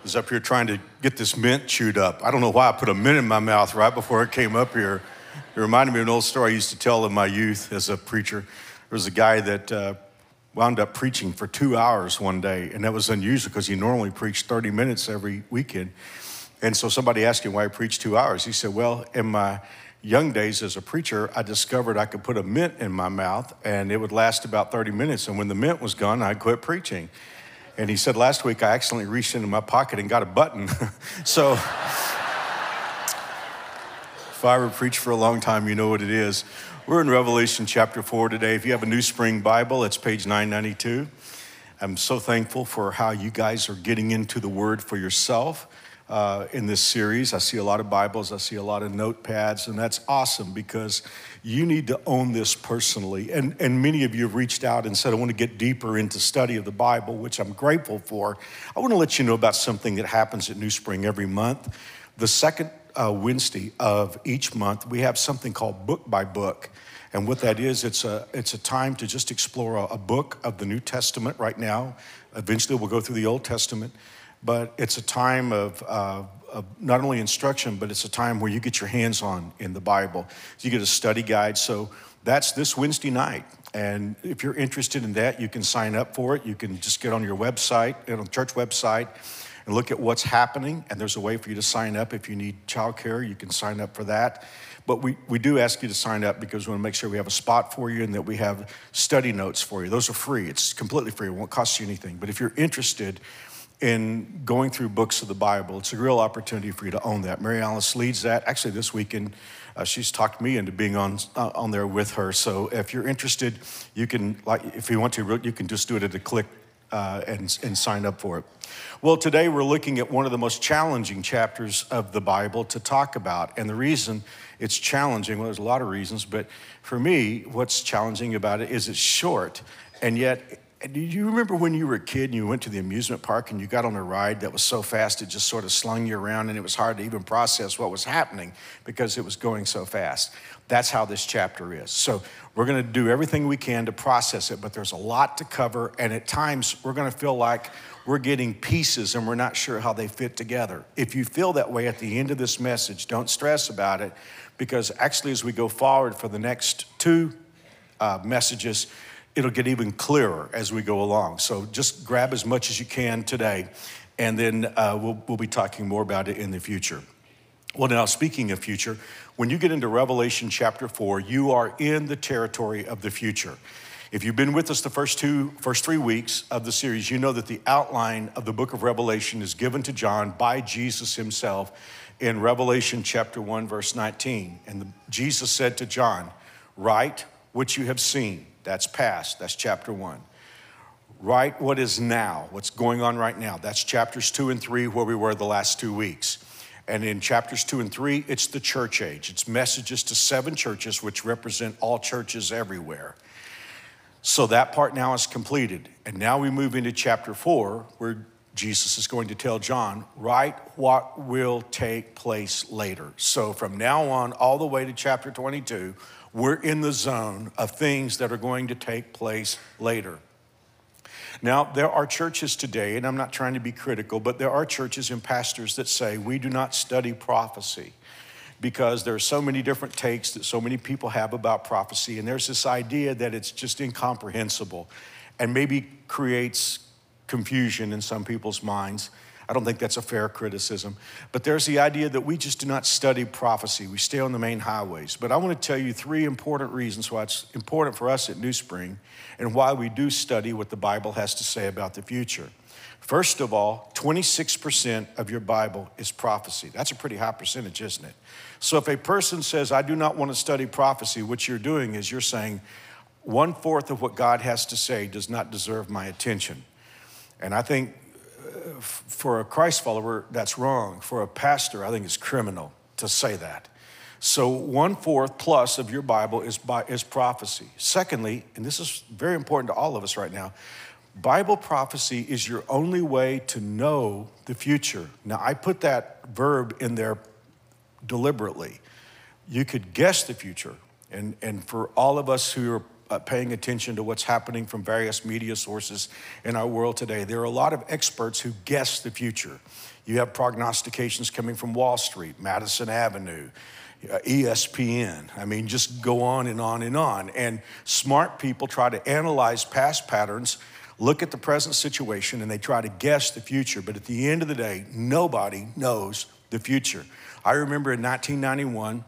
I was up here trying to get this mint chewed up. I don't know why I put a mint in my mouth right before it came up here. It reminded me of an old story I used to tell in my youth as a preacher. There was a guy that uh, wound up preaching for two hours one day, and that was unusual because he normally preached 30 minutes every weekend. And so somebody asked him why he preached two hours. He said, Well, in my young days as a preacher, I discovered I could put a mint in my mouth and it would last about 30 minutes. And when the mint was gone, I quit preaching. And he said, Last week I accidentally reached into my pocket and got a button. so if I ever preach for a long time, you know what it is. We're in Revelation chapter 4 today. If you have a New Spring Bible, it's page 992. I'm so thankful for how you guys are getting into the Word for yourself uh, in this series. I see a lot of Bibles, I see a lot of notepads, and that's awesome because you need to own this personally. And, and many of you have reached out and said, I want to get deeper into study of the Bible, which I'm grateful for. I want to let you know about something that happens at New Spring every month. The second uh, Wednesday of each month, we have something called Book by Book. And what that is, it's a, it's a time to just explore a, a book of the New Testament right now. Eventually, we'll go through the Old Testament but it's a time of, uh, of, not only instruction, but it's a time where you get your hands on in the Bible. You get a study guide. So that's this Wednesday night. And if you're interested in that, you can sign up for it. You can just get on your website, on the church website, and look at what's happening. And there's a way for you to sign up. If you need childcare, you can sign up for that. But we, we do ask you to sign up because we want to make sure we have a spot for you and that we have study notes for you. Those are free, it's completely free, it won't cost you anything. But if you're interested, in going through books of the Bible. It's a real opportunity for you to own that. Mary Alice leads that. Actually, this weekend, uh, she's talked me into being on uh, on there with her. So if you're interested, you can like if you want to, you can just do it at a click uh, and and sign up for it. Well, today we're looking at one of the most challenging chapters of the Bible to talk about, and the reason it's challenging, well, there's a lot of reasons, but for me, what's challenging about it is it's short, and yet do you remember when you were a kid and you went to the amusement park and you got on a ride that was so fast it just sort of slung you around and it was hard to even process what was happening because it was going so fast? That's how this chapter is. So we're going to do everything we can to process it, but there's a lot to cover, and at times we're going to feel like we're getting pieces and we're not sure how they fit together. If you feel that way at the end of this message, don't stress about it because actually, as we go forward for the next two uh, messages, it'll get even clearer as we go along. So just grab as much as you can today, and then uh, we'll, we'll be talking more about it in the future. Well, now, speaking of future, when you get into Revelation chapter 4, you are in the territory of the future. If you've been with us the first two, first three weeks of the series, you know that the outline of the book of Revelation is given to John by Jesus himself in Revelation chapter 1, verse 19. And the, Jesus said to John, Write what you have seen that's past. That's chapter one. Write what is now, what's going on right now. That's chapters two and three, where we were the last two weeks. And in chapters two and three, it's the church age. It's messages to seven churches, which represent all churches everywhere. So that part now is completed. And now we move into chapter four, where Jesus is going to tell John, write what will take place later. So from now on, all the way to chapter 22, we're in the zone of things that are going to take place later. Now, there are churches today, and I'm not trying to be critical, but there are churches and pastors that say we do not study prophecy because there are so many different takes that so many people have about prophecy, and there's this idea that it's just incomprehensible and maybe creates confusion in some people's minds. I don't think that's a fair criticism. But there's the idea that we just do not study prophecy. We stay on the main highways. But I want to tell you three important reasons why it's important for us at New Spring and why we do study what the Bible has to say about the future. First of all, 26% of your Bible is prophecy. That's a pretty high percentage, isn't it? So if a person says, I do not want to study prophecy, what you're doing is you're saying, one fourth of what God has to say does not deserve my attention. And I think for a Christ follower, that's wrong. For a pastor, I think it's criminal to say that. So, one fourth plus of your Bible is, by, is prophecy. Secondly, and this is very important to all of us right now, Bible prophecy is your only way to know the future. Now, I put that verb in there deliberately. You could guess the future. And, and for all of us who are uh, paying attention to what's happening from various media sources in our world today, there are a lot of experts who guess the future. You have prognostications coming from Wall Street, Madison Avenue, uh, ESPN. I mean, just go on and on and on. And smart people try to analyze past patterns look at the present situation and they try to guess the future. But at the end of the day, nobody knows the future. I remember in 1991, uh,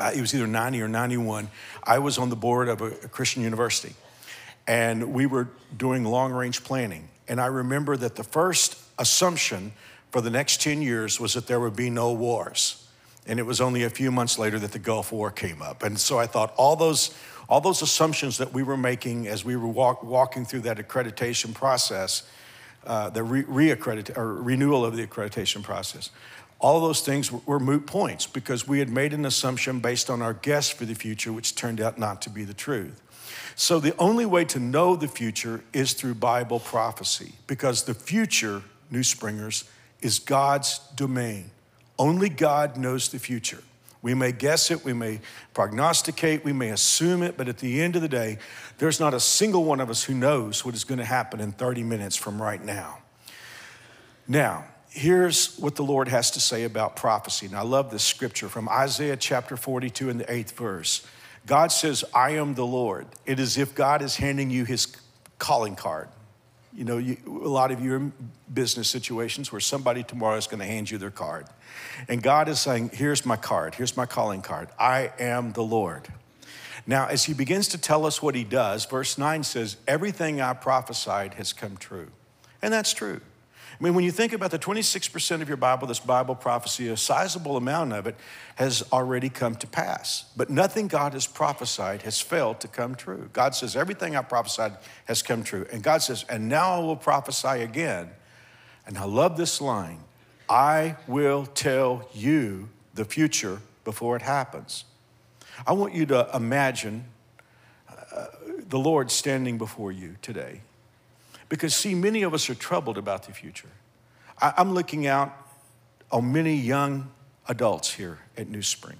it was either 90 or 91, I was on the board of a, a Christian university and we were doing long range planning. And I remember that the first assumption for the next 10 years was that there would be no wars. And it was only a few months later that the Gulf War came up. And so I thought all those all those assumptions that we were making as we were walk, walking through that accreditation process, uh, the re, re-accredit, or renewal of the accreditation process, all those things were, moot points because we had made an assumption based on our guess for the future, which turned out not to be the truth. So the only way to know the future is through Bible prophecy because the future, New Springers, is God's domain. Only God knows the future. We may guess it, we may prognosticate, we may assume it, but at the end of the day, there's not a single one of us who knows what is going to happen in 30 minutes from right now. Now, here's what the Lord has to say about prophecy. And I love this scripture from Isaiah chapter 42 in the eighth verse. God says, I am the Lord. It is if God is handing you his calling card. You know, you, a lot of you are in business situations where somebody tomorrow is going to hand you their card. And God is saying, Here's my card, here's my calling card. I am the Lord. Now, as he begins to tell us what he does, verse 9 says, Everything I prophesied has come true. And that's true. I mean, when you think about the 26% of your Bible, this Bible prophecy, a sizable amount of it has already come to pass. But nothing God has prophesied has failed to come true. God says, Everything I prophesied has come true. And God says, And now I will prophesy again. And I love this line I will tell you the future before it happens. I want you to imagine uh, the Lord standing before you today because, see, many of us are troubled about the future. I, I'm looking out on many young adults here at New Spring.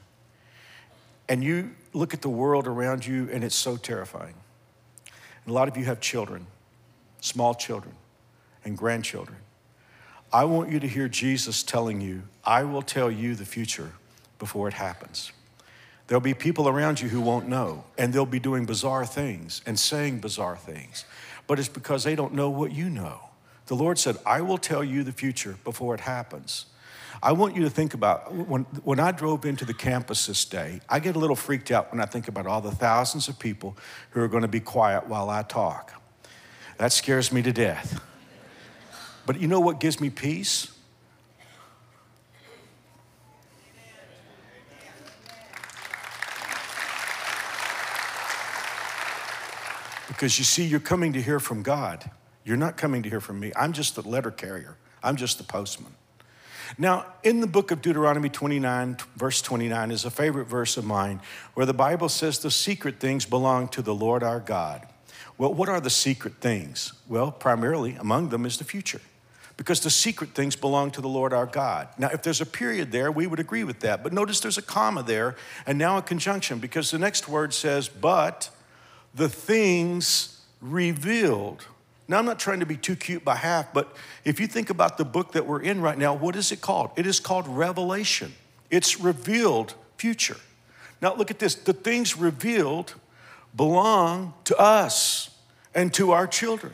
And you look at the world around you, and it's so terrifying. And a lot of you have children, small children, and grandchildren. I want you to hear Jesus telling you, I will tell you the future before it happens. There'll be people around you who won't know, and they'll be doing bizarre things and saying bizarre things but it's because they don't know what you know. The Lord said, I will tell you the future before it happens. I want you to think about when, when I drove into the campus this day, I get a little freaked out when I think about all the thousands of people who are going to be quiet while I talk. That scares me to death. But you know what gives me peace? Because you see, you're coming to hear from God. You're not coming to hear from me. I'm just the letter carrier, I'm just the postman. Now, in the book of Deuteronomy 29, verse 29 is a favorite verse of mine where the Bible says the secret things belong to the Lord our God. Well, what are the secret things? Well, primarily among them is the future because the secret things belong to the Lord our God. Now, if there's a period there, we would agree with that. But notice there's a comma there and now a conjunction because the next word says, but the things revealed. Now, I'm not trying to be too cute by half, but if you think about the book that we're in right now, what is it called? It is called Revelation. It's revealed future. Now, look at this the things revealed belong to us and to our children.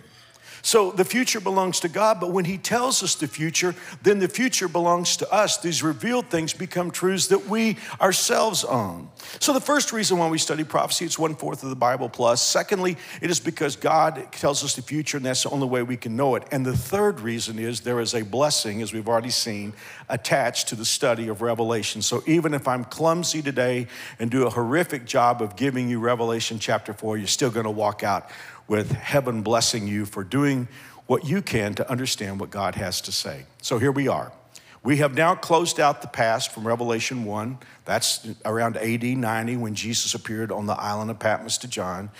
So the future belongs to God, but when He tells us the future, then the future belongs to us. These revealed things become truths that we ourselves own. So the first reason why we study prophecy, it's one fourth of the Bible plus. Secondly, it is because God tells us the future, and that's the only way we can know it. And the third reason is there is a blessing, as we've already seen, attached to the study of Revelation. So even if I'm clumsy today and do a horrific job of giving you Revelation chapter 4, you're still going to walk out with heaven blessing you for doing what you can to understand what God has to say. So here we are. We have now closed out the past from Revelation 1. That's around AD 90 when Jesus appeared on the island of Patmos to John.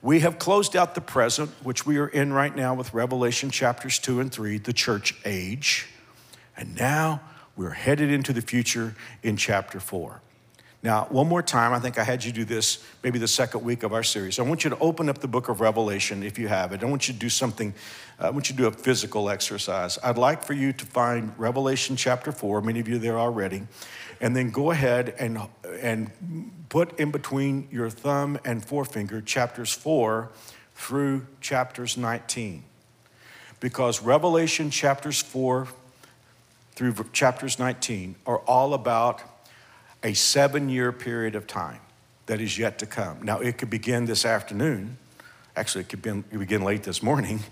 We have closed out the present, which we are in right now with Revelation chapters 2 and 3, the church age. And now we're headed into the future in chapter 4. Now, one more time, I think I had you do this maybe the second week of our series. I want you to open up the book of Revelation if you have it. I want you to do something, uh, I want you to do a physical exercise. I'd like for you to find Revelation chapter 4, many of you there already, and then go ahead and, and put in between your thumb and forefinger chapters 4 through chapters 19. Because Revelation chapters 4 through chapters 19 are all about a seven year period of time that is yet to come. Now, it could begin this afternoon. Actually, it could begin late this morning.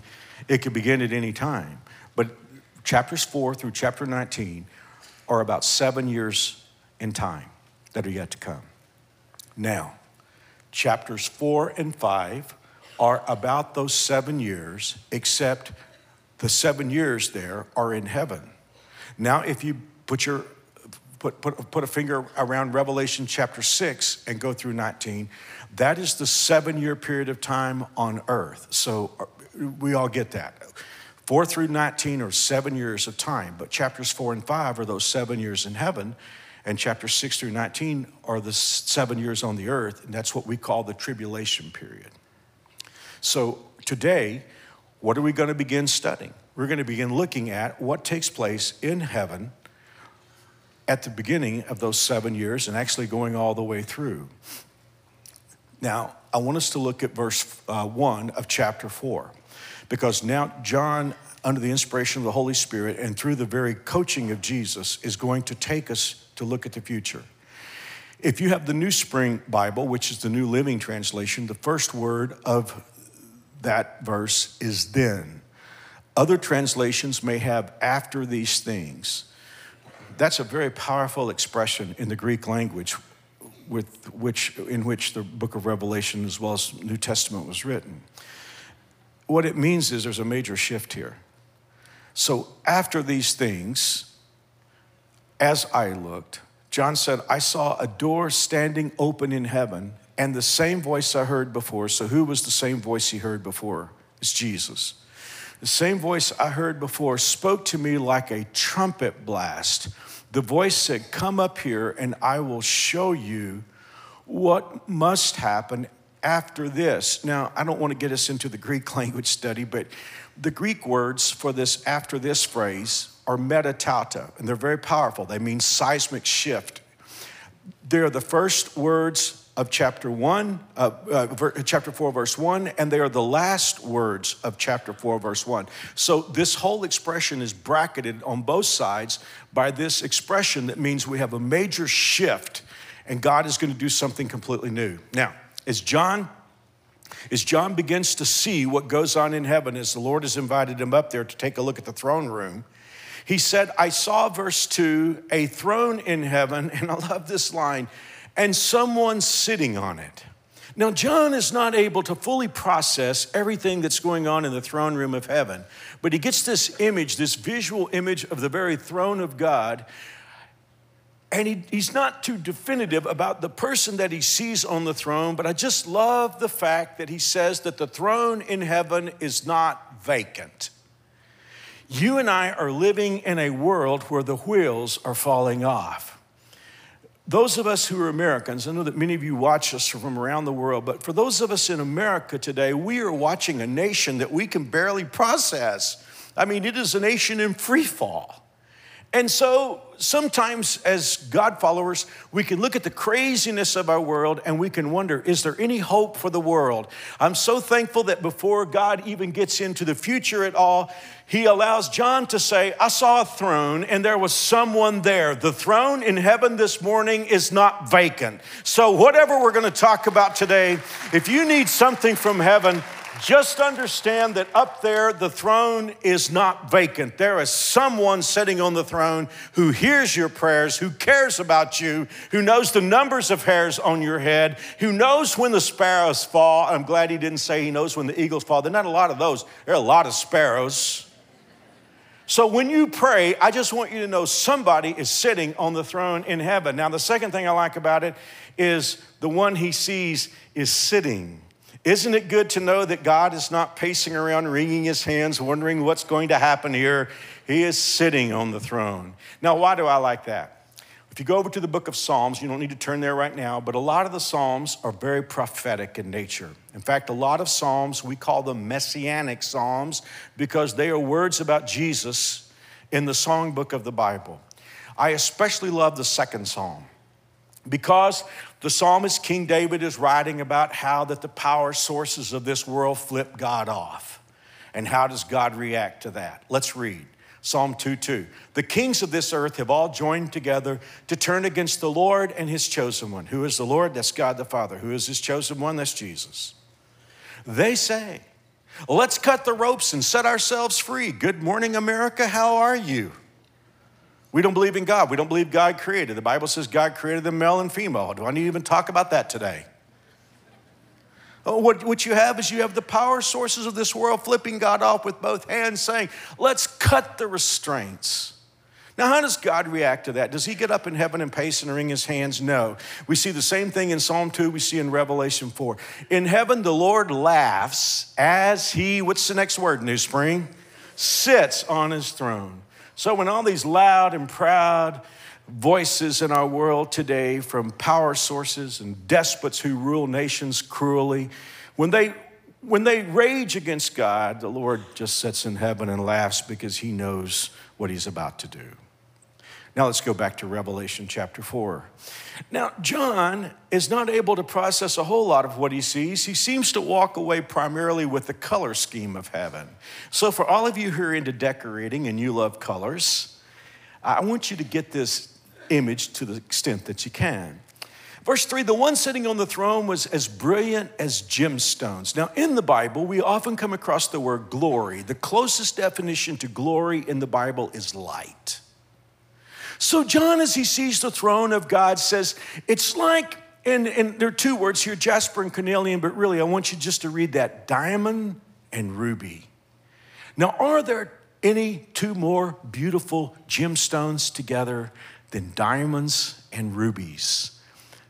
It could begin at any time. But chapters 4 through chapter 19 are about seven years in time that are yet to come. Now, chapters 4 and 5 are about those seven years, except the seven years there are in heaven. Now, if you put your put, put, put a finger around Revelation chapter 6 and go through 19, that is the seven year period of time on earth. So uh, we all get that. Four through 19 are seven years of time, but chapters four and five are those seven years in heaven, and chapters six through 19 are the seven years on the earth, and that's what we call the tribulation period. So today, what are we going to begin studying? We're going to begin looking at what takes place in heaven at the beginning of those seven years and actually going all the way through. Now, I want us to look at verse uh, 1 of chapter 4, because now John, under the inspiration of the Holy Spirit and through the very coaching of Jesus, is going to take us to look at the future. If you have the New Spring Bible, which is the New Living Translation, the first word of that verse is then. Other translations may have after these things. That's a very powerful expression in the Greek language with which, in which the book of Revelation as well as New Testament was written. What it means is there's a major shift here. So after these things, as I looked, John said, I saw a door standing open in heaven and the same voice I heard before. So who was the same voice he heard before? It's Jesus. The same voice I heard before spoke to me like a trumpet blast the voice said, Come up here and I will show you what must happen after this. Now, I don't want to get us into the Greek language study, but the Greek words for this after this phrase are metatauta, and they're very powerful. They mean seismic shift. They're the first words of chapter 1, uh, uh, chapter 4, verse 1, and they are the last words of chapter 4, verse 1. So this whole expression is bracketed on both sides by this expression that means we have a major shift and God is going to do something completely new. Now, as John as John begins to see what goes on in heaven as the Lord has invited him up there to take a look at the throne room, he said, I saw, verse 2, a throne in heaven, and I love this line and someone sitting on it. Now, John is not able to fully process everything that's going on in the throne room of heaven, but he gets this image, this visual image of the very throne of God, and he, he's not too definitive about the person that he sees on the throne, but I just love the fact that he says that the throne in heaven is not vacant. You and I are living in a world where the wheels are falling off. Those of us who are Americans, I know that many of you watch us from around the world, but for those of us in America today, we are watching a nation that we can barely process. I mean, it is a nation in free fall. And so sometimes, as God followers, we can look at the craziness of our world and we can wonder is there any hope for the world? I'm so thankful that before God even gets into the future at all, he allows John to say, I saw a throne and there was someone there. The throne in heaven this morning is not vacant. So, whatever we're going to talk about today, if you need something from heaven, Just understand that up there, the throne is not vacant. There is someone sitting on the throne who hears your prayers, who cares about you, who knows the numbers of hairs on your head, who knows when the sparrows fall. I'm glad he didn't say he knows when the eagles fall. There are not a lot of those, there are a lot of sparrows. So when you pray, I just want you to know somebody is sitting on the throne in heaven. Now, the second thing I like about it is the one he sees is sitting. Isn't it good to know that God is not pacing around, wringing his hands, wondering what's going to happen here? He is sitting on the throne. Now, why do I like that? If you go over to the book of Psalms, you don't need to turn there right now, but a lot of the Psalms are very prophetic in nature. In fact, a lot of Psalms, we call them messianic Psalms because they are words about Jesus in the songbook of the Bible. I especially love the second Psalm because the psalmist King David is writing about how that the power sources of this world flip God off. And how does God react to that? Let's read. Psalm 2 2. The kings of this earth have all joined together to turn against the Lord and his chosen one. Who is the Lord? That's God the Father. Who is his chosen one? That's Jesus. They say, Let's cut the ropes and set ourselves free. Good morning, America. How are you? We don't believe in God. We don't believe God created. The Bible says God created them male and female. Do I need to even talk about that today? Oh, what, what you have is you have the power sources of this world flipping God off with both hands, saying, Let's cut the restraints. Now, how does God react to that? Does he get up in heaven and pace and wring his hands? No. We see the same thing in Psalm 2, we see in Revelation 4. In heaven, the Lord laughs as he, what's the next word, New Spring? Sits on his throne. So, when all these loud and proud voices in our world today from power sources and despots who rule nations cruelly, when they when they rage against God, the Lord just sits in heaven and laughs because he knows what he's about to do. Now let's go back to Revelation chapter 4. Now, John is not able to process a whole lot of what he sees. He seems to walk away primarily with the color scheme of heaven. So, for all of you who are into decorating and you love colors, I want you to get this image to the extent that you can. Verse 3 the one sitting on the throne was as brilliant as gemstones. Now, in the Bible, we often come across the word glory. The closest definition to glory in the Bible is light. So, John, as he sees the throne of God, says, It's like, and, and there are two words here, jasper and carnelian, but really, I want you just to read that diamond and ruby. Now, are there any two more beautiful gemstones together than diamonds and rubies?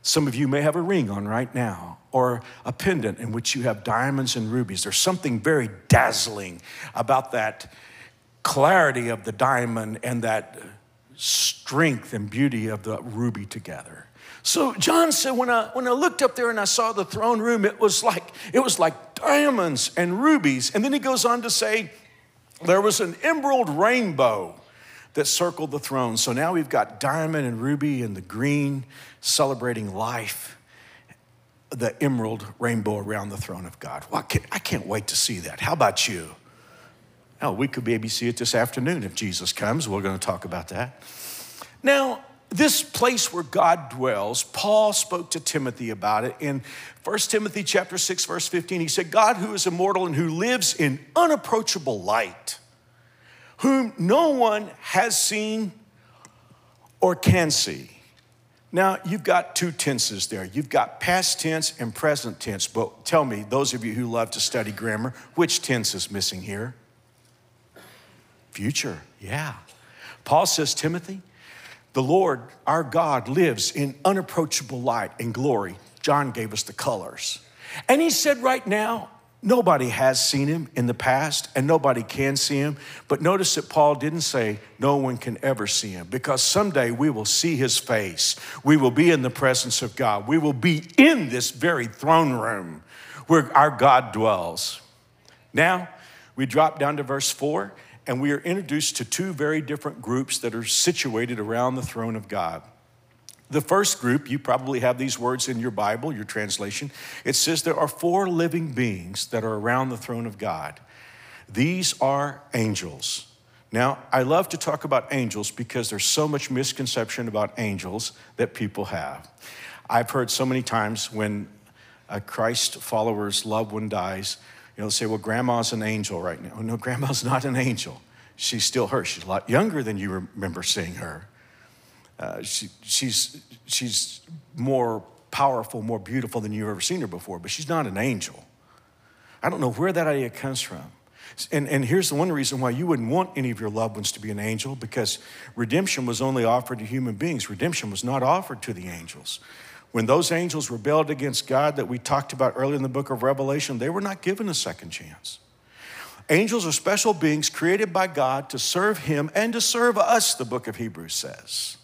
Some of you may have a ring on right now, or a pendant in which you have diamonds and rubies. There's something very dazzling about that clarity of the diamond and that strength and beauty of the ruby together. So John said, when I, when I looked up there and I saw the throne room, it was like, it was like diamonds and rubies. And then he goes on to say, there was an emerald rainbow that circled the throne. So now we've got diamond and ruby and the green celebrating life, the emerald rainbow around the throne of God. Well, I can't wait to see that. How about you? Oh, we could maybe see it this afternoon if Jesus comes. We're going to talk about that. Now, this place where God dwells, Paul spoke to Timothy about it in 1 Timothy chapter 6 verse 15. He said, "God who is immortal and who lives in unapproachable light, whom no one has seen or can see." Now, you've got two tenses there. You've got past tense and present tense. But tell me, those of you who love to study grammar, which tense is missing here? Future, yeah. Paul says, Timothy, the Lord, our God, lives in unapproachable light and glory. John gave us the colors. And he said, right now, nobody has seen him in the past and nobody can see him. But notice that Paul didn't say no one can ever see him because someday we will see his face. We will be in the presence of God. We will be in this very throne room where our God dwells. Now, we drop down to verse 4 and we are introduced to two very different groups that are situated around the throne of God. The first group, you probably have these words in your Bible, your translation. It says there are four living beings that are around the throne of God. These are angels. Now, I love to talk about angels because there's so much misconception about angels that people have. I've heard so many times when a Christ follower's loved one dies, You know, say, well, grandma's an angel right now. No, grandma's not an angel. She's still her. She's a lot younger than you remember seeing her. Uh, she, she's, she's more powerful, more beautiful than you've ever seen her before, but she's not an angel. I don't know where that idea comes from. And, and here's the one reason why you wouldn't want any of your loved ones to be an angel because redemption was only offered to human beings, redemption was not offered to the angels. When those angels rebelled against God that we talked about earlier in the book of Revelation, they were not given a second chance. Angels are special beings created by God to serve Him and to serve us, the book of Hebrews says.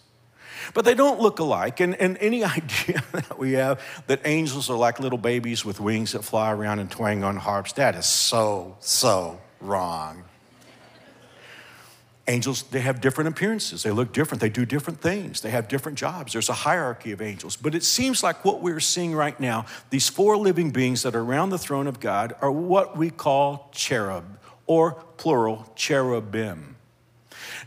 But they don't look alike. And, and any idea that we have that angels are like little babies with wings that fly around and twang on harps, that is so, so wrong. Angels, they have different appearances. They look different. They do different things. They have different jobs. There's a hierarchy of angels. But it seems like what we're seeing right now, these four living beings that are around the throne of God, are what we call cherub, or plural, cherubim.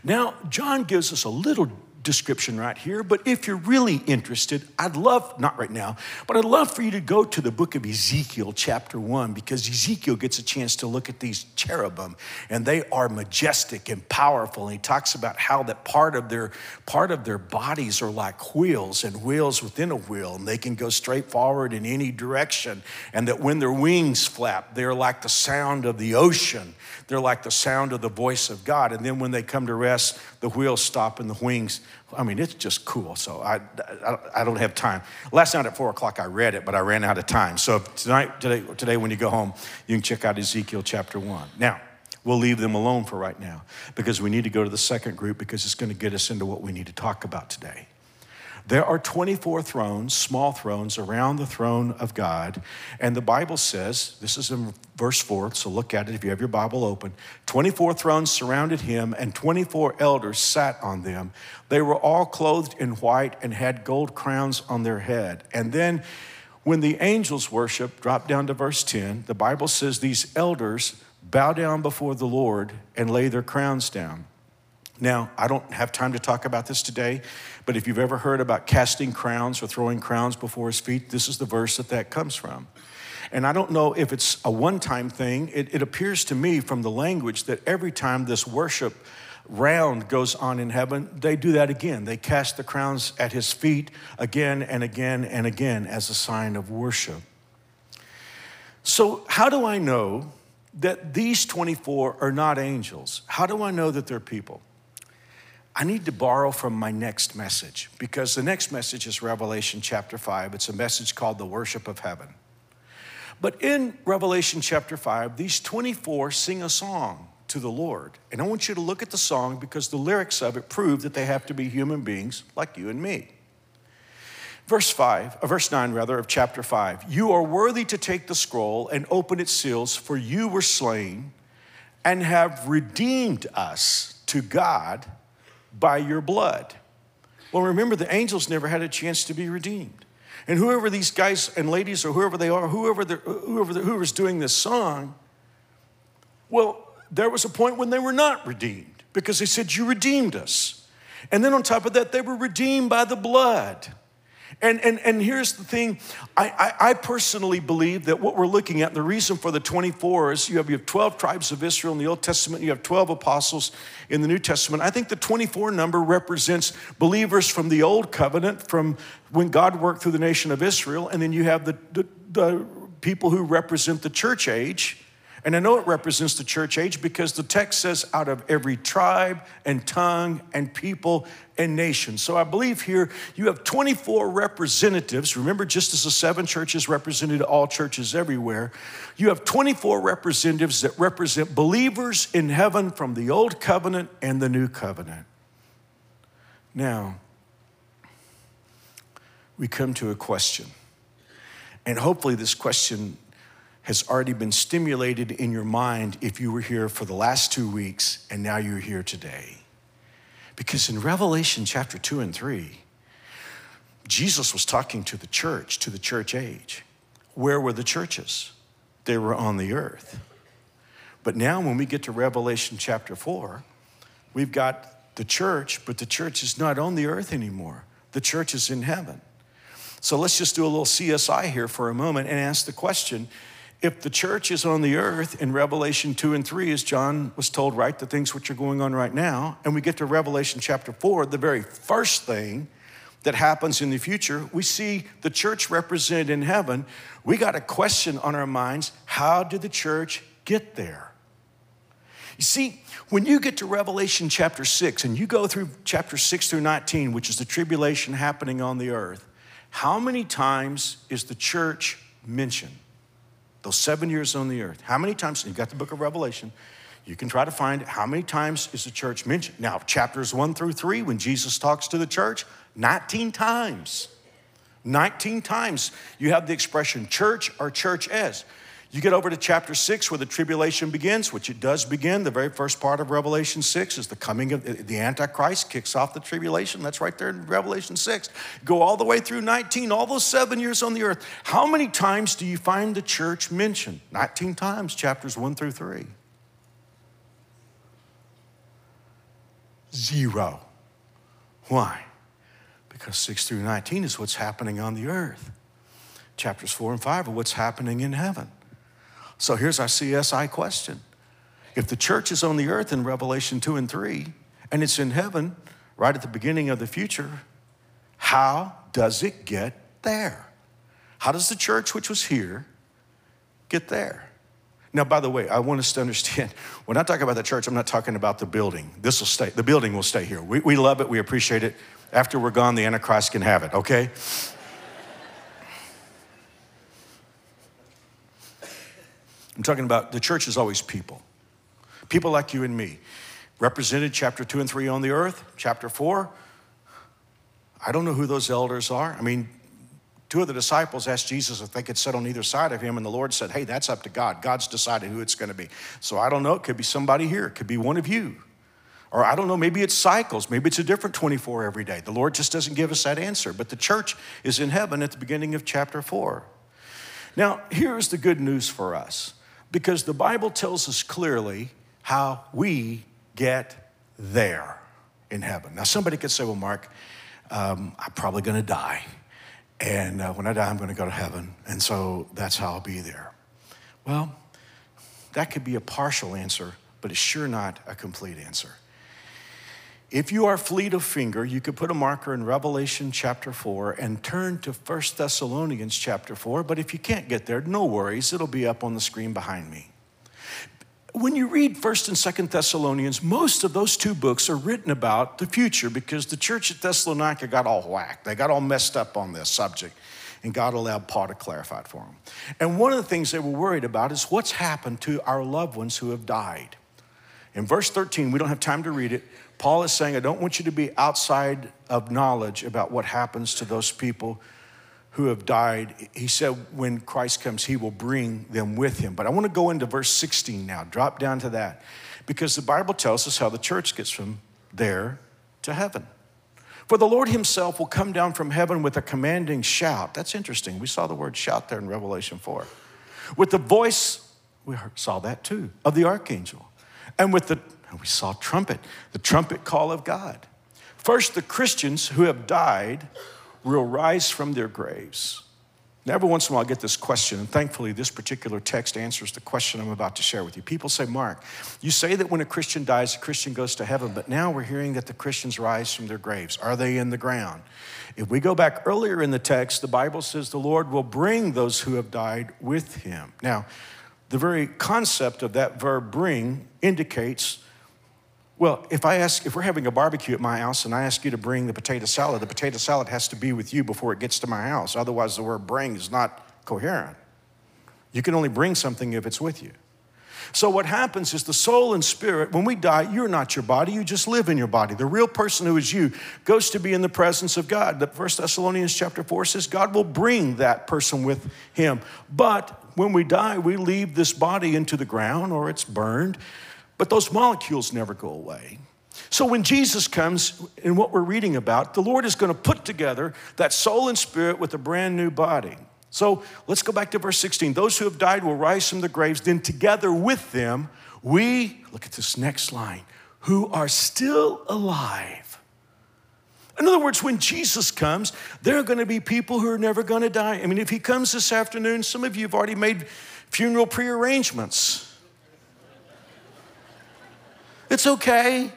Now, John gives us a little description right here, but if you're really interested, I'd love, not right now, but I'd love for you to go to the book of Ezekiel, chapter one, because Ezekiel gets a chance to look at these cherubim, and they are majestic and powerful. And he talks about how that part of their part of their bodies are like wheels and wheels within a wheel, and they can go straight forward in any direction. And that when their wings flap, they're like the sound of the ocean. They're like the sound of the voice of God. And then when they come to rest, the wheels stop and the wings I mean, it's just cool. So I, I, I, don't have time. Last night at four o'clock, I read it, but I ran out of time. So tonight, today, today, when you go home, you can check out Ezekiel chapter one. Now, we'll leave them alone for right now because we need to go to the second group because it's going to get us into what we need to talk about today. There are 24 thrones, small thrones, around the throne of God. And the Bible says, this is in verse 4, so look at it if you have your Bible open 24 thrones surrounded him, and 24 elders sat on them. They were all clothed in white and had gold crowns on their head. And then when the angels worship, drop down to verse 10, the Bible says these elders bow down before the Lord and lay their crowns down. Now, I don't have time to talk about this today, but if you've ever heard about casting crowns or throwing crowns before his feet, this is the verse that that comes from. And I don't know if it's a one time thing. It, it, appears to me from the language that every time this worship round goes on in heaven, they do that again. They cast the crowns at his feet again and again and again as a sign of worship. So, how do I know that these 24 are not angels? How do I know that they're people? I need to borrow from my next message because the next message is Revelation chapter 5. It's a message called the worship of heaven. But in Revelation chapter 5, these 24 sing a song to the Lord. And I want you to look at the song because the lyrics of it prove that they have to be human beings like you and me. Verse 5, uh, verse 9 rather, of chapter 5. You are worthy to take the scroll and open its seals, for you were slain and have redeemed us to God by your blood. Well, remember, the angels never had a chance to be redeemed. And whoever these guys and ladies, or whoever they are, whoever, whoever, whoever's doing this song, well, there was a point when they were not redeemed because they said, You redeemed us. And then on top of that, they were redeemed by the blood. And, and, and here's the thing I, I, I, personally believe that what we're looking at, the reason for the 24 is you have, you have 12 tribes of Israel in the Old Testament, you have 12 apostles in the New Testament. I think the 24 number represents believers from the Old Covenant, from when God worked through the nation of Israel, and then you have the, the, the people who represent the church age and I know it represents the church age because the text says, out of every tribe and tongue and people and nation. So I believe here you have 24 representatives. Remember, just as the seven churches represented all churches everywhere, you have 24 representatives that represent believers in heaven from the old covenant and the new covenant. Now, we come to a question. And hopefully, this question has already been stimulated in your mind if you were here for the last two weeks and now you're here today. Because in Revelation chapter 2 and 3, Jesus was talking to the church, to the church age. Where were the churches? They were on the earth. But now, when we get to Revelation chapter 4, we've got the church, but the church is not on the earth anymore. The church is in heaven. So let's just do a little CSI here for a moment and ask the question if the church is on the earth in Revelation 2 and 3, as John was told, right, the things which are going on right now, and we get to Revelation chapter 4, the very first thing that happens in the future, we see the church represented in heaven. We got a question on our minds how did the church get there? You see, when you get to Revelation chapter 6 and you go through chapter 6 through 19, which is the tribulation happening on the earth, how many times is the church mentioned? Those seven years on the earth. How many times? You've got the book of Revelation. You can try to find how many times is the church mentioned. Now, chapters one through three, when Jesus talks to the church, 19 times. 19 times you have the expression church or church as. You get over to chapter six where the tribulation begins, which it does begin. The very first part of Revelation six is the coming of the Antichrist, kicks off the tribulation. That's right there in Revelation six. Go all the way through 19, all those seven years on the earth. How many times do you find the church mentioned? 19 times, chapters one through three. Zero. Why? Because 6 through 19 is what's happening on the earth. Chapters 4 and 5 are what's happening in heaven. So here's our CSI question. If the church is on the earth in Revelation 2 and 3, and it's in heaven right at the beginning of the future, how does it get there? How does the church, which was here, get there? Now, by the way, I want us to understand when I talk about the church, I'm not talking about the building. This will stay, the building will stay here. We, we love it, we appreciate it. After we're gone, the Antichrist can have it, okay? I'm talking about the church is always people. People like you and me. Represented chapter 2 and 3 on the earth, chapter 4. I don't know who those elders are. I mean, two of the disciples asked Jesus if they could sit on either side of him, and the Lord said, Hey, that's up to God. God's decided who it's going to be. So I don't know. It could be somebody here, it could be one of you. Or I don't know, maybe it's cycles. Maybe it's a different 24 every day. The Lord just doesn't give us that answer. But the church is in heaven at the beginning of chapter 4. Now, here's the good news for us because the Bible tells us clearly how we get there in heaven. Now, somebody could say, Well, Mark, um, I'm probably going to die. And uh, when I die, I'm going to go to heaven. And so that's how I'll be there. Well, that could be a partial answer, but it's sure not a complete answer. If you are fleet of finger, you could put a marker in Revelation chapter 4 and turn to 1 Thessalonians chapter 4. But if you can't get there, no worries, it'll be up on the screen behind me. When you read 1st and 2nd Thessalonians, most of those two books are written about the future because the church at Thessalonica got all whacked. They got all messed up on this subject, and God allowed Paul to clarify it for them. And one of the things they were worried about is what's happened to our loved ones who have died. In verse 13, we don't have time to read it, Paul is saying, I don't want you to be outside of knowledge about what happens to those people who have died. He said, when Christ comes, he will bring them with him. But I want to go into verse 16 now, drop down to that, because the Bible tells us how the church gets from there to heaven. For the Lord himself will come down from heaven with a commanding shout. That's interesting. We saw the word shout there in Revelation 4. With the voice, we saw that too, of the archangel. And with the and we saw trumpet, the trumpet call of God. First, the Christians who have died will rise from their graves. Now, every once in a while, I get this question, and thankfully, this particular text answers the question I'm about to share with you. People say, Mark, you say that when a Christian dies, a Christian goes to heaven, but now we're hearing that the Christians rise from their graves. Are they in the ground? If we go back earlier in the text, the Bible says the Lord will bring those who have died with him. Now, the very concept of that verb bring indicates well, if I ask, if we're having a barbecue at my house and I ask you to bring the potato salad, the potato salad has to be with you before it gets to my house. Otherwise, the word bring is not coherent. You can only bring something if it's with you. So, what happens is the soul and spirit, when we die, you're not your body, you just live in your body. The real person who is you goes to be in the presence of God. The First Thessalonians chapter 4 says God will bring that person with him. But when we die, we leave this body into the ground or it's burned but those molecules never go away. So when Jesus comes, in what we're reading about, the Lord is going to put together that soul and spirit with a brand new body. So let's go back to verse 16. Those who have died will rise from the graves, then together with them, we, look at this next line, who are still alive. In other words, when Jesus comes, there are going to be people who are never going to die. I mean, if he comes this afternoon, some of you have already made funeral prearrangements. It's okay.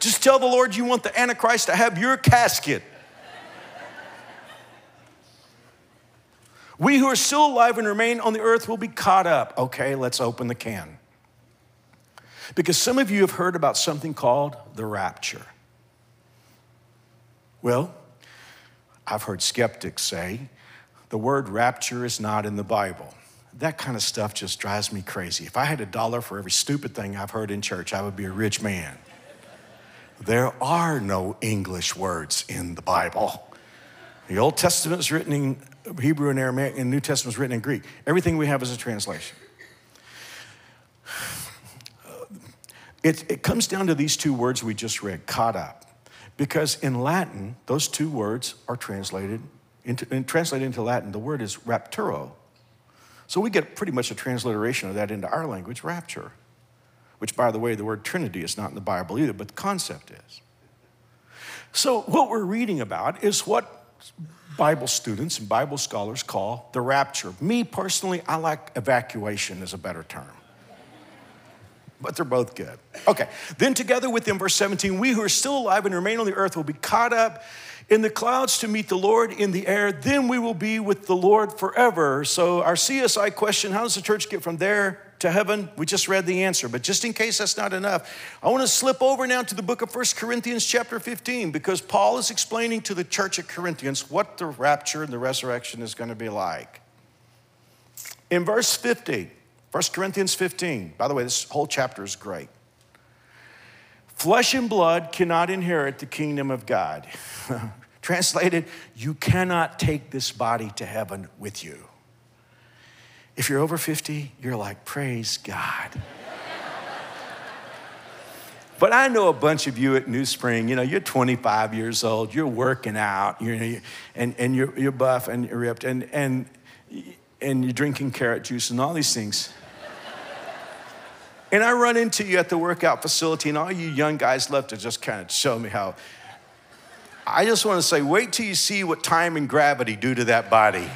Just tell the Lord you want the Antichrist to have your casket. We who are still alive and remain on the earth will be caught up. Okay, let's open the can. Because some of you have heard about something called the rapture. Well, I've heard skeptics say the word rapture is not in the Bible. That kind of stuff just drives me crazy. If I had a dollar for every stupid thing I've heard in church, I would be a rich man. There are no English words in the Bible. The Old Testament is written in Hebrew and Aramaic, and the New Testament is written in Greek. Everything we have is a translation. It, it comes down to these two words we just read, caught up. Because in Latin, those two words are translated into, translated into Latin, the word is rapturo. So we get pretty much a transliteration of that into our language, rapture, which, by the way, the word Trinity is not in the Bible either, but the concept is. So, what we're reading about is what Bible students and Bible scholars call the rapture. Me personally, I like evacuation as a better term but they're both good. Okay, then together with them, verse 17, we who are still alive and remain on the earth will be caught up in the clouds to meet the Lord in the air. Then we will be with the Lord forever. So, our CSI question how does the church get from there to heaven? We just read the answer, but just in case that's not enough, I want to slip over now to the book of First Corinthians, chapter 15, because Paul is explaining to the church at Corinthians what the rapture and the resurrection is going to be like. In verse 50, 1 Corinthians 15. By the way, this whole chapter is great. Flesh and blood cannot inherit the kingdom of God. Translated, you cannot take this body to heaven with you. If you're over 50, you're like, praise God. but I know a bunch of you at NewSpring, you know, you're 25 years old, you're working out, you're, and, and you're, you're buff and you're ripped, and, and, and you're drinking carrot juice and all these things. And I run into you at the workout facility, and all you young guys love to just kind of show me how. I just want to say, wait till you see what time and gravity do to that body.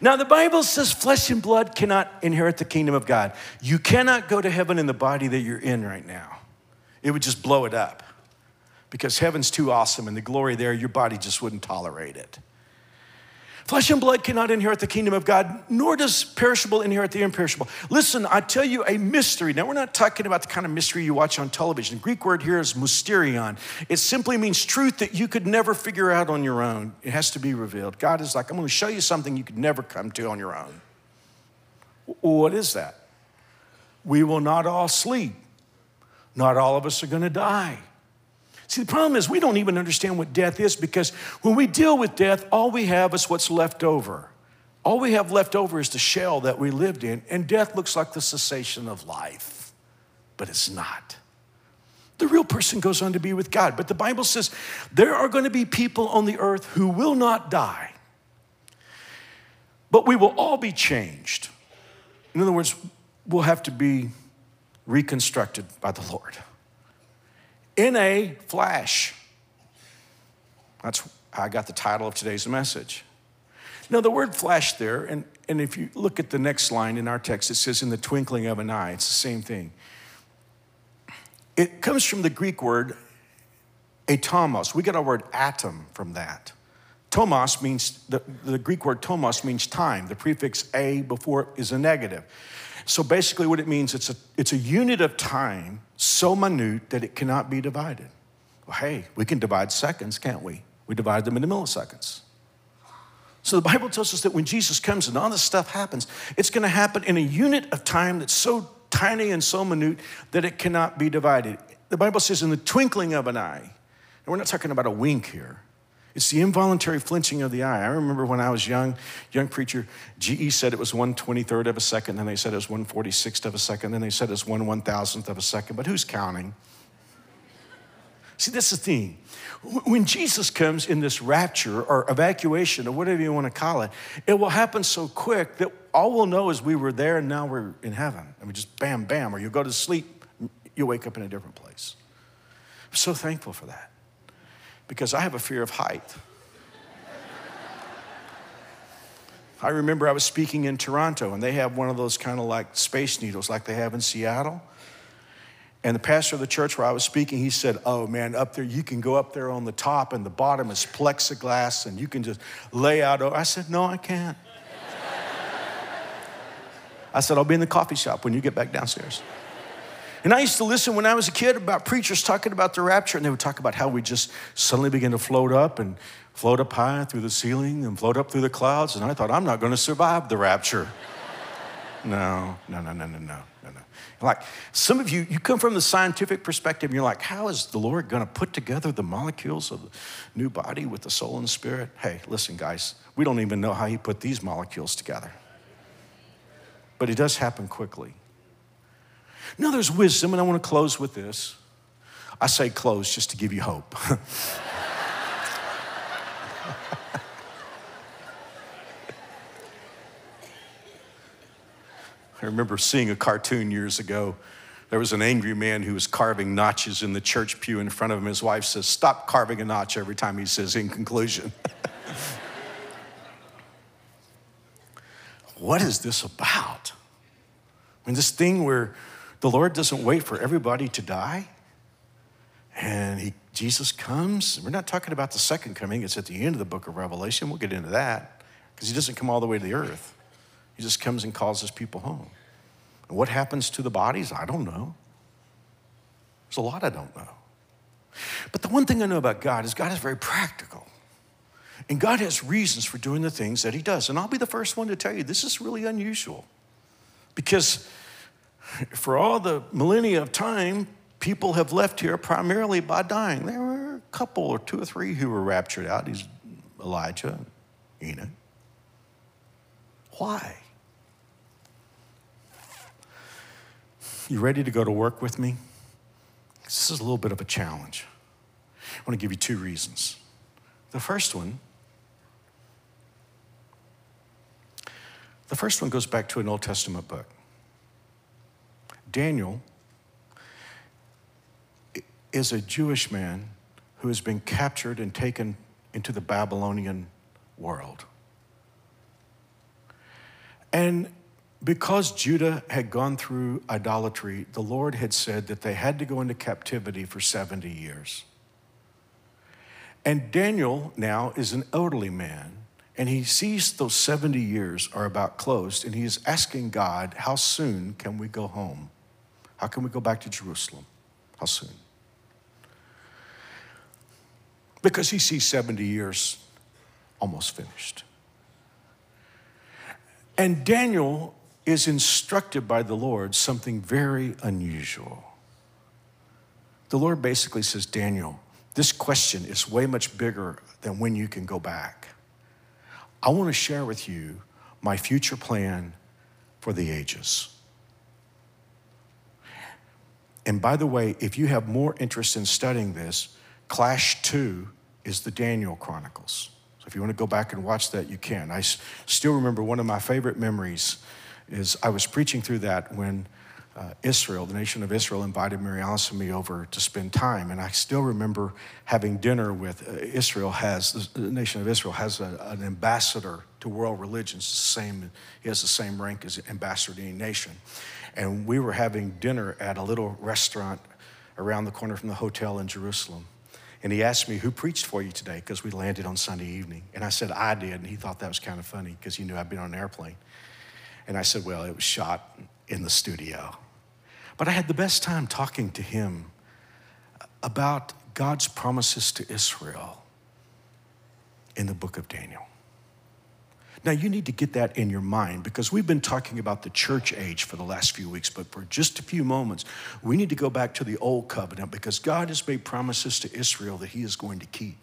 Now, the Bible says flesh and blood cannot inherit the kingdom of God. You cannot go to heaven in the body that you're in right now, it would just blow it up because heaven's too awesome and the glory there, your body just wouldn't tolerate it. Flesh and blood cannot inherit the kingdom of God, nor does perishable inherit the imperishable. Listen, I tell you a mystery. Now, we're not talking about the kind of mystery you watch on television. The Greek word here is mysterion. It simply means truth that you could never figure out on your own. It has to be revealed. God is like, I'm going to show you something you could never come to on your own. What is that? We will not all sleep. Not all of us are going to die. See, the problem is we don't even understand what death is because when we deal with death, all we have is what's left over. All we have left over is the shell that we lived in, and death looks like the cessation of life, but it's not. The real person goes on to be with God. But the Bible says there are going to be people on the earth who will not die, but we will all be changed. In other words, we'll have to be reconstructed by the Lord in a flash. That's how I got the title of today's message. Now, the word flash there, and, and if you look at the next line in our text, it says in the twinkling of an eye. It's the same thing. It comes from the Greek word atomos. We get our word atom from that. Tomos means, the, the Greek word tomos means time. The prefix a before is a negative. So basically, what it means, it's a, it's a unit of time so minute that it cannot be divided. Well, hey, we can divide seconds, can't we? We divide them into milliseconds. So the Bible tells us that when Jesus comes and all this stuff happens, it's going to happen in a unit of time that's so tiny and so minute that it cannot be divided. The Bible says in the twinkling of an eye, and we're not talking about a wink here. It's the involuntary flinching of the eye. I remember when I was young, young preacher, GE said it was 1 23rd of a second, then they said it was 1 46th of a second, then they said it's 1 1000th of a second, but who's counting? See, that's the thing. When Jesus comes in this rapture or evacuation or whatever you want to call it, it will happen so quick that all we'll know is we were there and now we're in heaven. I mean, just bam, bam, or you go to sleep, you wake up in a different place. I'm so thankful for that because I have a fear of height. I remember I was speaking in Toronto, and they have one of those kind of like space needles like they have in Seattle. And the pastor of the church where I was speaking, he said, Oh man, up there, you can go up there on the top, and the bottom is plexiglass, and you can just lay out. I said, No, I can't. I said, I'll be in the coffee shop when you get back downstairs. And I used to listen when I was a kid about preachers talking about the rapture, and they would talk about how we just suddenly begin to float up and float up high through the ceiling and float up through the clouds. And I thought, I'm not going to survive the rapture. no, no, no, no, no, no, no, no. Like some of you, you come from the scientific perspective, and you're like, how is the Lord going to put together the molecules of the new body with the soul and spirit? Hey, listen, guys, we don't even know how He put these molecules together. But it does happen quickly. Now, there's wisdom, and I want to close with this. I say close just to give you hope. I remember seeing a cartoon years ago. There was an angry man who was carving notches in the church pew in front of him. His wife says, Stop carving a notch every time he says, in conclusion. what is this about? I mean, this thing where the Lord doesn't wait for everybody to die. And he, Jesus comes. We're not talking about the second coming, it's at the end of the book of Revelation. We'll get into that because he doesn't come all the way to the earth. He just comes and calls his people home. And what happens to the bodies? I don't know. There's a lot I don't know. But the one thing I know about God is God is very practical. And God has reasons for doing the things that He does. And I'll be the first one to tell you this is really unusual. Because for all the millennia of time, people have left here primarily by dying. There were a couple or two or three who were raptured out. He's Elijah, Enoch. Why? You ready to go to work with me? This is a little bit of a challenge. I want to give you two reasons. The first one, the first one goes back to an Old Testament book. Daniel is a Jewish man who has been captured and taken into the Babylonian world. And because Judah had gone through idolatry, the Lord had said that they had to go into captivity for 70 years. And Daniel now is an elderly man, and he sees those 70 years are about closed, and he is asking God, How soon can we go home? How can we go back to Jerusalem? How soon? Because he sees 70 years almost finished. And Daniel is instructed by the Lord something very unusual. The Lord basically says, Daniel, this question is way much bigger than when you can go back. I want to share with you my future plan for the ages. And by the way, if you have more interest in studying this, Clash 2 is the Daniel Chronicles. So if you want to go back and watch that, you can. I still remember one of my favorite memories is I was preaching through that when uh, Israel, the nation of Israel, invited Mary Alice and me over to spend time. And I still remember having dinner with uh, Israel has, the nation of Israel has a, an ambassador to world religions, the same, he has the same rank as ambassador to any nation and we were having dinner at a little restaurant around the corner from the hotel in Jerusalem. And he asked me, Who preached for you today? Because we landed on Sunday evening. And I said, I did. And he thought that was kind of funny because he knew I'd been on an airplane. And I said, Well, it was shot in the studio. But I had the best time talking to him about God's promises to Israel in the book of Daniel. Now, you need to get that in your mind because we've been talking about the church age for the last few weeks, but for just a few moments, we need to go back to the old covenant because God has made promises to Israel that he is going to keep.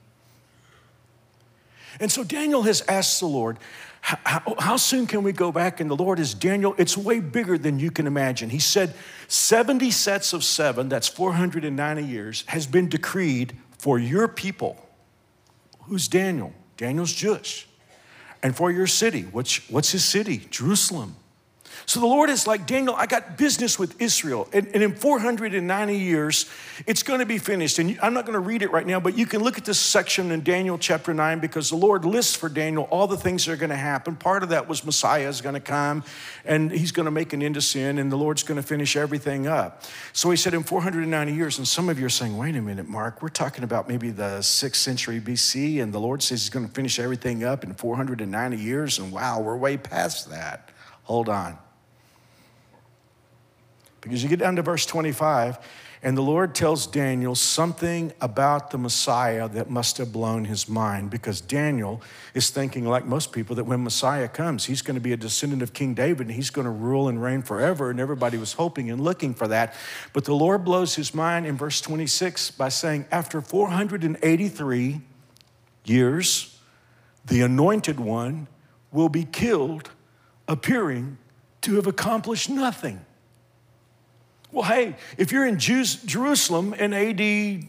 And so Daniel has asked the Lord, how, how, soon can we go back? And the Lord is, Daniel, it's way bigger than you can imagine. He said, 70 sets of seven, that's 490 years, has been decreed for your people. Who's Daniel? Daniel's Jewish and for your city. What's, what's his city? Jerusalem. So the Lord is like, Daniel, I got business with Israel. And, and in 490 years, it's going to be finished. And I'm not going to read it right now, but you can look at this section in Daniel chapter 9 because the Lord lists for Daniel all the things that are going to happen. Part of that was Messiah is going to come and he's going to make an end to sin and the Lord's going to finish everything up. So he said in 490 years, and some of you are saying, wait a minute, Mark, we're talking about maybe the sixth century BC, and the Lord says he's going to finish everything up in 490 years. And wow, we're way past that. Hold on. Because you get down to verse 25, and the Lord tells Daniel something about the Messiah that must have blown his mind because Daniel is thinking, like most people, that when Messiah comes, he's going to be a descendant of King David and he's going to rule and reign forever. And everybody was hoping and looking for that. But the Lord blows his mind in verse 26 by saying, After 483 years, the anointed one will be killed, appearing to have accomplished nothing. Well, hey, if you're in Jews, Jerusalem in AD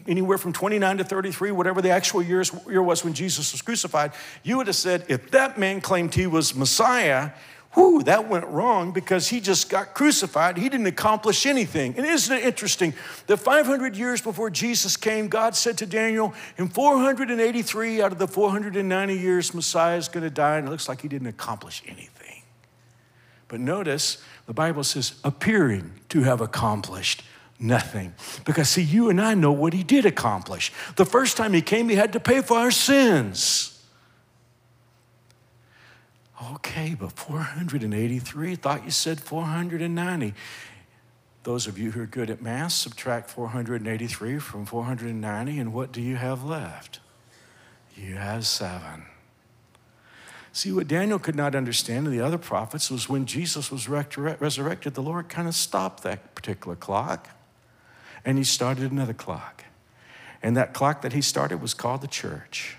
anywhere from 29 to 33, whatever the actual years, year was when Jesus was crucified, you would have said, if that man claimed he was Messiah, whoo, that went wrong because he just got crucified. He didn't accomplish anything. And isn't it interesting that 500 years before Jesus came, God said to Daniel, in 483 out of the 490 years, Messiah is going to die, and it looks like he didn't accomplish anything. But notice, the Bible says, appearing to have accomplished nothing. Because, see, you and I know what he did accomplish. The first time he came, he had to pay for our sins. Okay, but 483, thought you said 490. Those of you who are good at math, subtract 483 from 490, and what do you have left? You have seven. See, what Daniel could not understand and the other prophets was when Jesus was resurrected, the Lord kind of stopped that particular clock and he started another clock. And that clock that he started was called the church.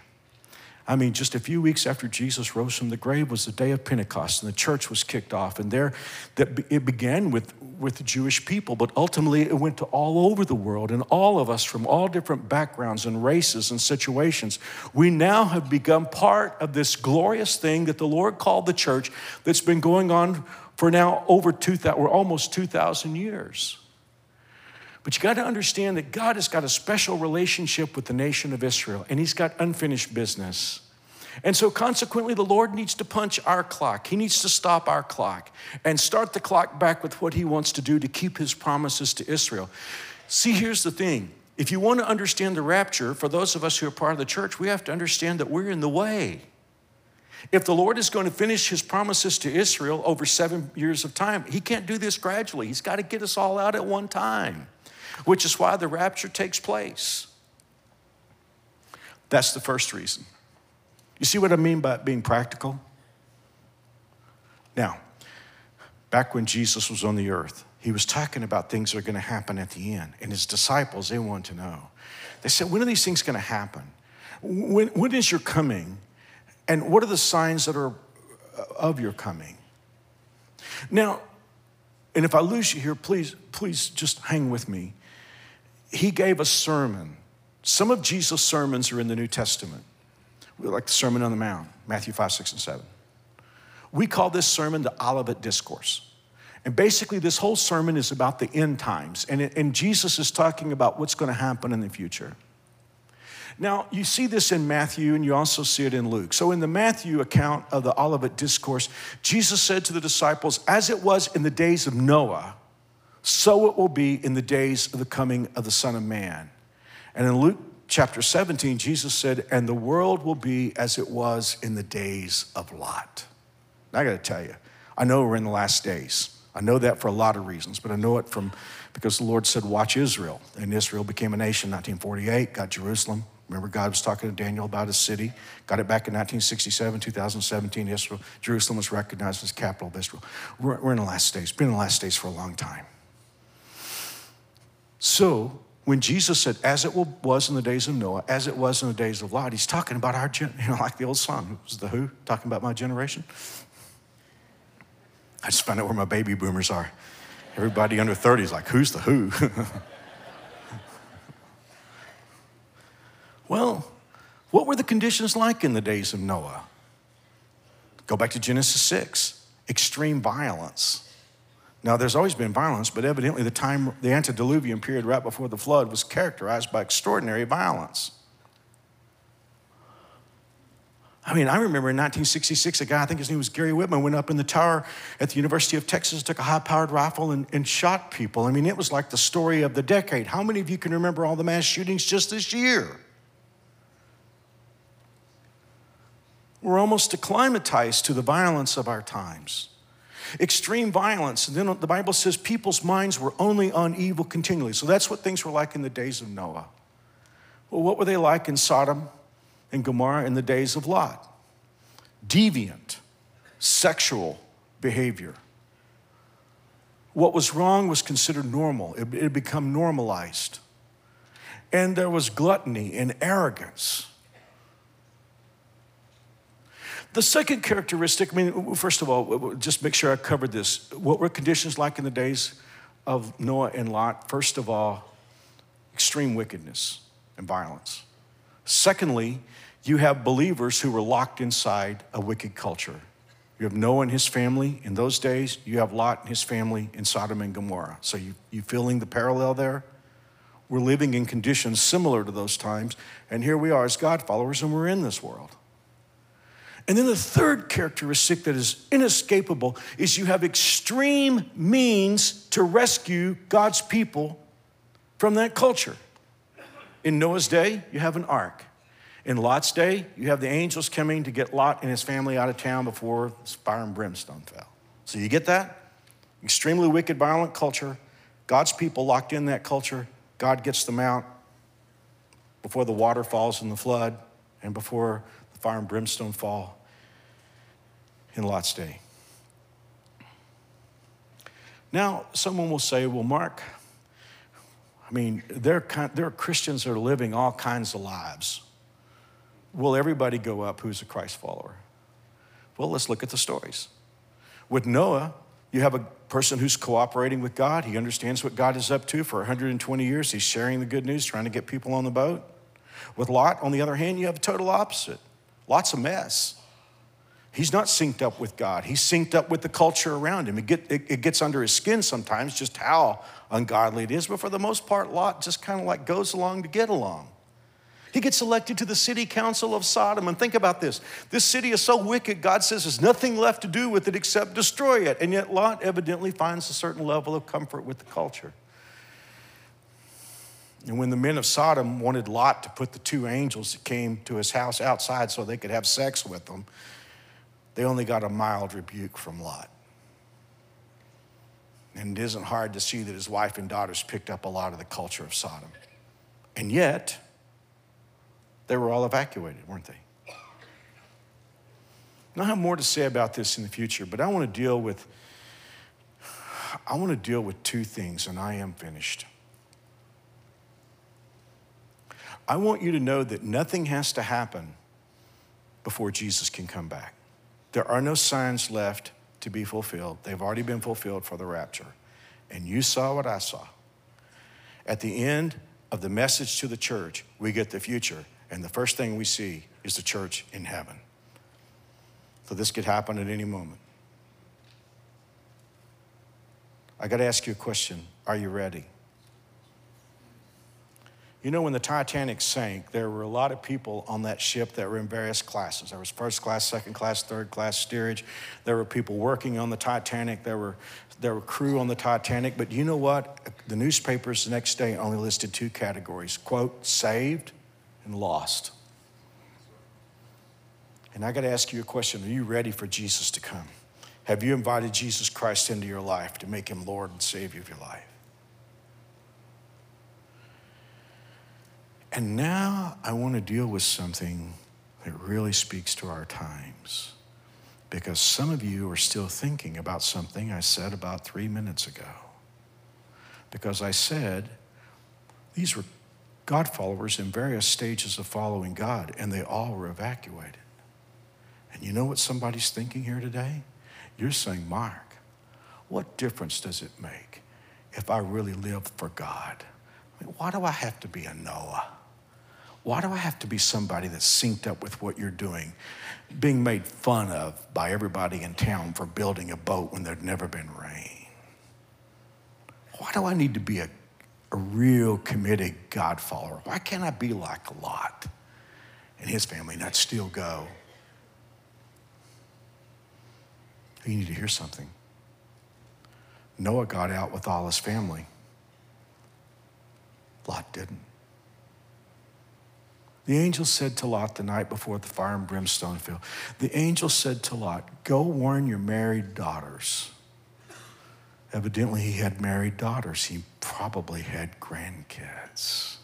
I mean, just a few weeks after Jesus rose from the grave was the day of Pentecost, and the church was kicked off. And there, that it began with with the Jewish people, but ultimately it went to all over the world, and all of us from all different backgrounds and races and situations. We now have become part of this glorious thing that the Lord called the church that's been going on for now over 2,000, or almost 2,000 years. But you got to understand that God has got a special relationship with the nation of Israel, and He's got unfinished business. And so, consequently, the Lord needs to punch our clock. He needs to stop our clock and start the clock back with what He wants to do to keep His promises to Israel. See, here's the thing if you want to understand the rapture, for those of us who are part of the church, we have to understand that we're in the way. If the Lord is going to finish His promises to Israel over seven years of time, He can't do this gradually. He's got to get us all out at one time, which is why the rapture takes place. That's the first reason. You see what I mean by being practical? Now, back when Jesus was on the earth, he was talking about things that are going to happen at the end. And his disciples, they wanted to know. They said, When are these things going to happen? When, when is your coming? And what are the signs that are uh, of your coming? Now, and if I lose you here, please, please just hang with me. He gave a sermon. Some of Jesus' sermons are in the New Testament like the Sermon on the Mount, Matthew 5, 6, and 7. We call this sermon the Olivet Discourse. And basically, this whole sermon is about the end times. And, it, and Jesus is talking about what's going to happen in the future. Now, you see this in Matthew and you also see it in Luke. So, in the Matthew account of the Olivet Discourse, Jesus said to the disciples, As it was in the days of Noah, so it will be in the days of the coming of the Son of Man. And in Luke chapter 17, Jesus said, And the world will be as it was in the days of Lot. I got to tell you, I know we're in the last days. I know that for a lot of reasons, but I know it from because the Lord said, Watch Israel. And Israel became a nation in 1948, got Jerusalem. Remember, God was talking to Daniel about his city. Got it back in 1967, 2017. Israel, Jerusalem was recognized as capital of Israel. We're, we're in the last days. Been in the last days for a long time. So when Jesus said, as it was in the days of Noah, as it was in the days of Lot, he's talking about our, gen- you know, like the old song, was The Who, talking about my generation. I just found out where my baby boomers are. Everybody under 30 is like, who's The Who? well, what were the conditions like in the days of Noah? Go back to Genesis 6 extreme violence. Now, there's always been violence, but evidently the time, the antediluvian period right before the flood was characterized by extraordinary violence. I mean, I remember in 1966, a guy, I think his name was Gary Whitman, went up in the tower at the University of Texas, took a high powered rifle, and, and, shot people. I mean, it was like the story of the decade. How many of you can remember all the mass shootings just this year? We're almost acclimatized to the violence of our times. Extreme violence, and then the Bible says people's minds were only on evil continually. So that's what things were like in the days of Noah. Well, what were they like in Sodom? and Gomorrah in the days of Lot. Deviant, sexual behavior. What was wrong was considered normal, it had become normalized. And there was gluttony and arrogance. The second characteristic, I mean, first of all, just make sure I covered this. What were conditions like in the days of Noah and Lot? First of all, extreme wickedness and violence. Secondly, you have believers who were locked inside a wicked culture. You have Noah and his family in those days. You have Lot and his family in Sodom and Gomorrah. So you, you feeling the parallel there? We're living in conditions similar to those times. And here we are as God followers, and we're in this world. And then the third characteristic that is inescapable is you have extreme means to rescue God's people from that culture. In Noah's day, you have an ark. In Lot's day, you have the angels coming to get Lot and his family out of town before fire and brimstone fell. So you get that? Extremely wicked, violent culture. God's people locked in that culture. God gets them out before the water falls in the flood and before the fire and brimstone fall in Lot's day. Now, someone will say, well, Mark, I mean, there are, there are Christians that are living all kinds of lives. Will everybody go up who's a Christ follower? Well, let's look at the stories. With Noah, you have a person who's cooperating with God. He understands what God is up to for 120 years. He's sharing the good news, trying to get people on the boat. With Lot, on the other hand, you have a total opposite. Lot's a mess. He's not synced up with God. He's synced up with the culture around him. It, get, it, it gets under his skin sometimes just how ungodly it is, but for the most part, Lot just kind of like goes along to get along. He gets elected to the city council of Sodom. And think about this this city is so wicked, God says there's nothing left to do with it except destroy it. And yet, Lot evidently finds a certain level of comfort with the culture. And when the men of Sodom wanted Lot to put the two angels that came to his house outside so they could have sex with them, they only got a mild rebuke from Lot. And it isn't hard to see that his wife and daughters picked up a lot of the culture of Sodom. And yet, they were all evacuated, weren't they? I have more to say about this in the future, but I want to deal with I want to deal with two things and I am finished. I want you to know that nothing has to happen before Jesus can come back. There are no signs left to be fulfilled. They've already been fulfilled for the rapture. And you saw what I saw. At the end of the message to the church, we get the future. And the first thing we see is the church in heaven. So this could happen at any moment. I got to ask you a question Are you ready? You know, when the Titanic sank, there were a lot of people on that ship that were in various classes. There was first class, second class, third class steerage. There were people working on the Titanic. There were, there were crew on the Titanic. But you know what? The newspapers the next day only listed two categories quote, saved and lost. And I got to ask you a question Are you ready for Jesus to come? Have you invited Jesus Christ into your life to make him Lord and Savior of your life? And now I want to deal with something that really speaks to our times. Because some of you are still thinking about something I said about three minutes ago. Because I said these were God followers in various stages of following God, and they all were evacuated. And you know what somebody's thinking here today? You're saying, Mark, what difference does it make if I really live for God? I mean, why do I have to be a Noah? Why do I have to be somebody that's synced up with what you're doing, being made fun of by everybody in town for building a boat when there'd never been rain? why do I need to be a, a real committed God follower? Why can't I be like Lot and his family and I'd still go? You need to hear something. Noah got out with all his family. Lot didn't. The angel said to Lot the night before the fire and brimstone fell, the angel said to Lot, Go warn your married daughters. Evidently, he had married daughters. He probably had grandkids.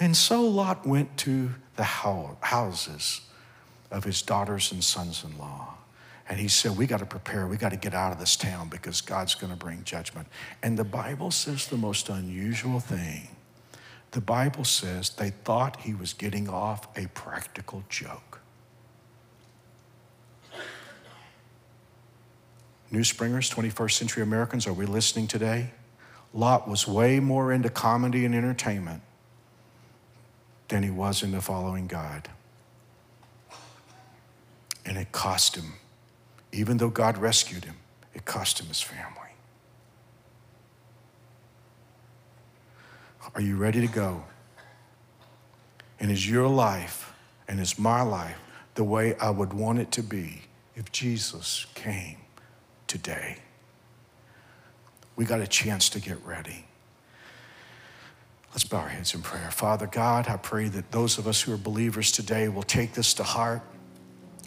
And so Lot went to the houses of his daughters and sons in law. And he said, We got to prepare. We got to get out of this town because God's going to bring judgment. And the Bible says the most unusual thing the Bible says they thought he was getting off a practical joke. New Springers, 21st century Americans, are we listening today? Lot was way more into comedy and entertainment than he was into following God. And it cost him, even though God rescued him, it cost him his family. Are you ready to go? And is your life and is my life the way I would want it to be if Jesus came today? We got a chance to get ready. Let's bow our heads in prayer. Father God, I pray that those of us who are believers today will take this to heart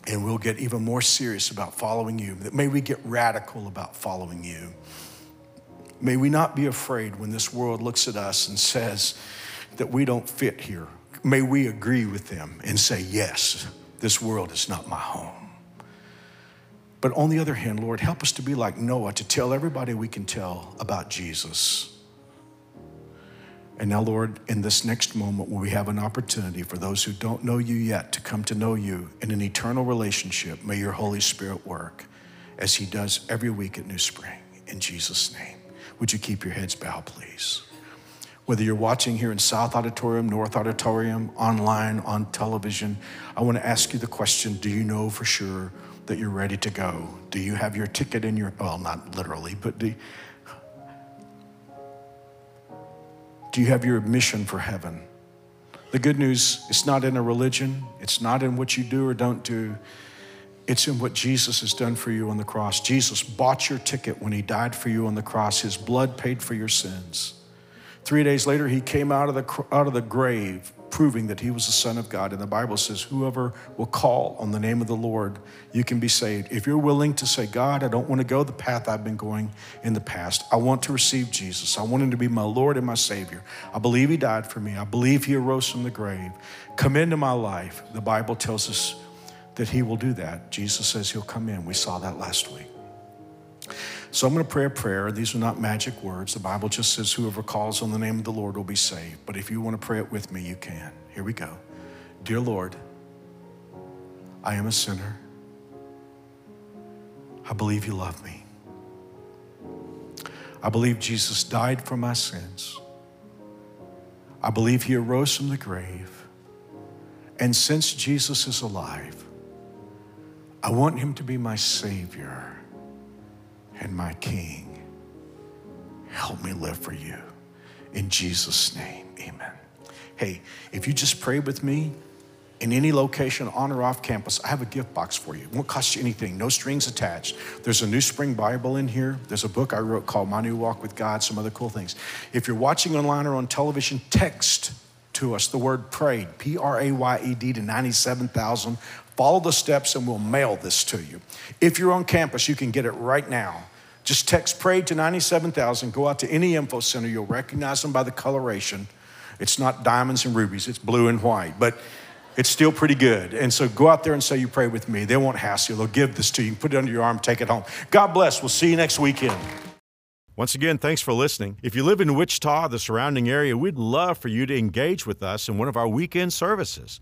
and we'll get even more serious about following you. That may we get radical about following you. May we not be afraid when this world looks at us and says that we don't fit here. May we agree with them and say, Yes, this world is not my home. But on the other hand, Lord, help us to be like Noah, to tell everybody we can tell about Jesus. And now, Lord, in this next moment where we have an opportunity for those who don't know you yet to come to know you in an eternal relationship, may your Holy Spirit work as he does every week at NewSpring. In Jesus' name. Would you keep your heads bowed, please? Whether you're watching here in South Auditorium, North Auditorium, online, on television, I want to ask you the question Do you know for sure that you're ready to go? Do you have your ticket in your, well, not literally, but do, do you have your admission for heaven? The good news, it's not in a religion, it's not in what you do or don't do. It's in what Jesus has done for you on the cross. Jesus bought your ticket when he died for you on the cross. His blood paid for your sins. Three days later, he came out of the, out of the grave, proving that he was the Son of God. And the Bible says, Whoever will call on the name of the Lord, you can be saved. If you're willing to say, God, I don't want to go the path I've been going in the past, I want to receive Jesus. I want him to be my Lord and my Savior. I believe he died for me, I believe he arose from the grave. Come into my life. The Bible tells us that He will do that. Jesus says He'll come in. We saw that last week. So I'm going to pray a prayer. These are not magic words. The Bible just says, Whoever calls on the name of the Lord will be saved. But if you want to pray it with me, you can. Here we go. Dear Lord, I am a sinner. I believe you love me. I believe Jesus died for my sins. I believe he arose from the grave. And since Jesus is alive, I want him to be my Savior and my King. Help me live for you. In Jesus' name, amen. Hey, if you just pray with me in any location, on or off campus, I have a gift box for you. It won't cost you anything, no strings attached. There's a NewSpring Bible in here. There's a book I wrote called My New Walk with God, some other cool things. If you're watching online or on television, text to us the word prayed, P R A Y E D, to 97,000 Follow the steps and we'll mail this to you. If you're on campus, you can get it right now. Just text PRAY to 97,000. Go out to any info center. You'll recognize them by the coloration. It's not diamonds and rubies, it's blue and white, but it's still pretty good. And so go out there and say you pray with me. They won't hassle you. They'll give this to you. you put it under your arm, take it home. God bless. We'll see you next weekend. Once again, thanks for listening. If you live in Wichita, the surrounding area, we'd love for you to engage with us in one of our weekend services.